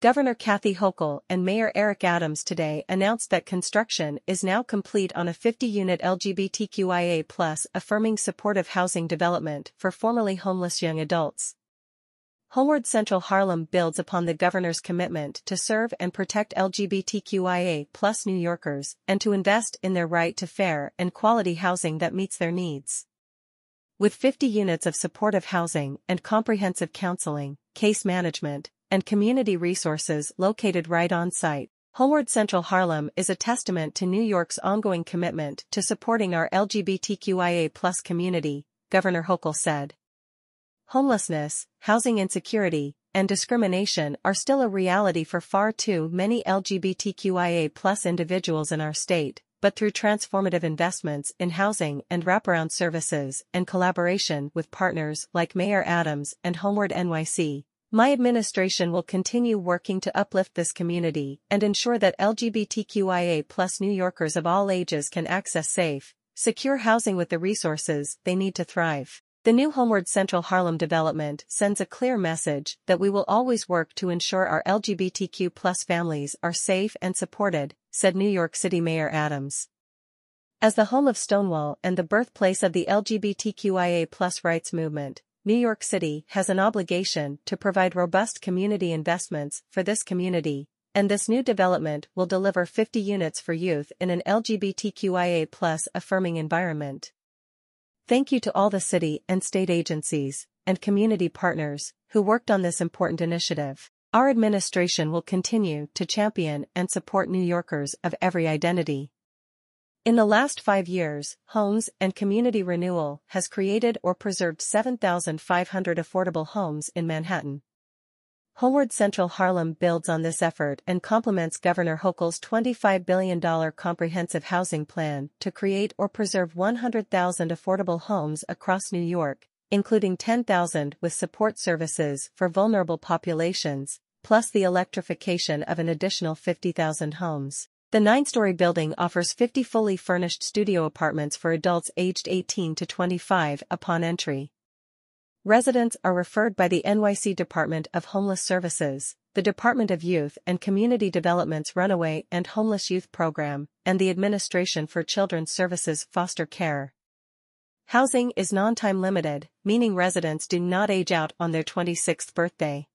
Governor Kathy Hochul and Mayor Eric Adams today announced that construction is now complete on a 50-unit LGBTQIA+, affirming supportive housing development for formerly homeless young adults. Homeward Central Harlem builds upon the governor's commitment to serve and protect LGBTQIA New Yorkers and to invest in their right to fair and quality housing that meets their needs. With 50 units of supportive housing and comprehensive counseling, case management, and community resources located right on site. Homeward Central Harlem is a testament to New York's ongoing commitment to supporting our LGBTQIA community, Governor Hochul said. Homelessness, housing insecurity, and discrimination are still a reality for far too many LGBTQIA individuals in our state, but through transformative investments in housing and wraparound services and collaboration with partners like Mayor Adams and Homeward NYC, my administration will continue working to uplift this community and ensure that LGBTQIA plus New Yorkers of all ages can access safe, secure housing with the resources they need to thrive. The new Homeward Central Harlem development sends a clear message that we will always work to ensure our LGBTQ plus families are safe and supported, said New York City Mayor Adams. As the home of Stonewall and the birthplace of the LGBTQIA plus rights movement, New York City has an obligation to provide robust community investments for this community, and this new development will deliver 50 units for youth in an LGBTQIA plus affirming environment. Thank you to all the city and state agencies and community partners who worked on this important initiative. Our administration will continue to champion and support New Yorkers of every identity. In the last five years, Homes and Community Renewal has created or preserved 7,500 affordable homes in Manhattan. Homeward Central Harlem builds on this effort and complements Governor Hochul's $25 billion comprehensive housing plan to create or preserve 100,000 affordable homes across New York, including 10,000 with support services for vulnerable populations, plus the electrification of an additional 50,000 homes. The nine-story building offers 50 fully furnished studio apartments for adults aged 18 to 25 upon entry. Residents are referred by the NYC Department of Homeless Services, the Department of Youth and Community Development's Runaway and Homeless Youth Program, and the Administration for Children's Services Foster Care. Housing is non-time limited, meaning residents do not age out on their 26th birthday.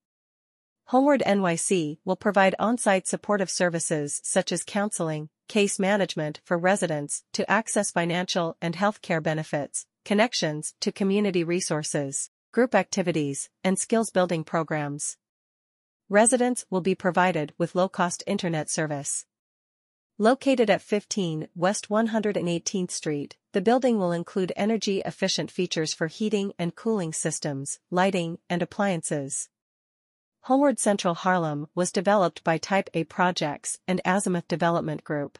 Homeward NYC will provide on-site supportive services such as counseling, case management for residents to access financial and healthcare benefits, connections to community resources, group activities, and skills-building programs. Residents will be provided with low-cost internet service. Located at 15 West 118th Street, the building will include energy-efficient features for heating and cooling systems, lighting, and appliances. Homeward Central Harlem was developed by Type A Projects and Azimuth Development Group.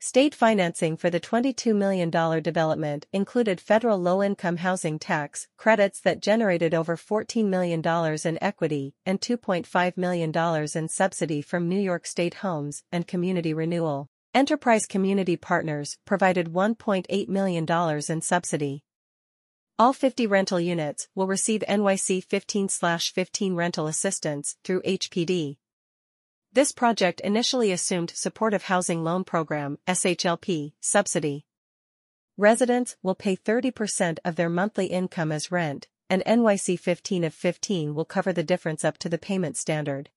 State financing for the $22 million development included federal low-income housing tax credits that generated over $14 million in equity and $2.5 million in subsidy from New York State Homes and Community Renewal. Enterprise Community Partners provided $1.8 million in subsidy. All 50 rental units will receive NYC 15-15 rental assistance through HPD. This project initially assumed Supportive Housing Loan Program SHLP subsidy. Residents will pay 30% of their monthly income as rent, and NYC 15 of 15 will cover the difference up to the payment standard.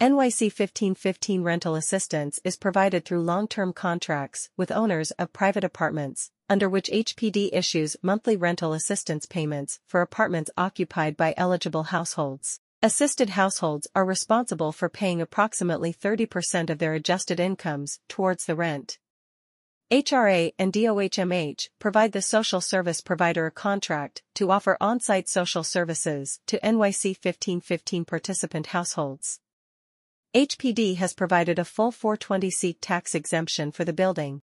NYC 1515 rental assistance is provided through long-term contracts with owners of private apartments, under which HPD issues monthly rental assistance payments for apartments occupied by eligible households. Assisted households are responsible for paying approximately 30% of their adjusted incomes towards the rent. HRA and DOHMH provide the social service provider a contract to offer on-site social services to NYC 1515 participant households. HPD has provided a full 420-c tax exemption for the building.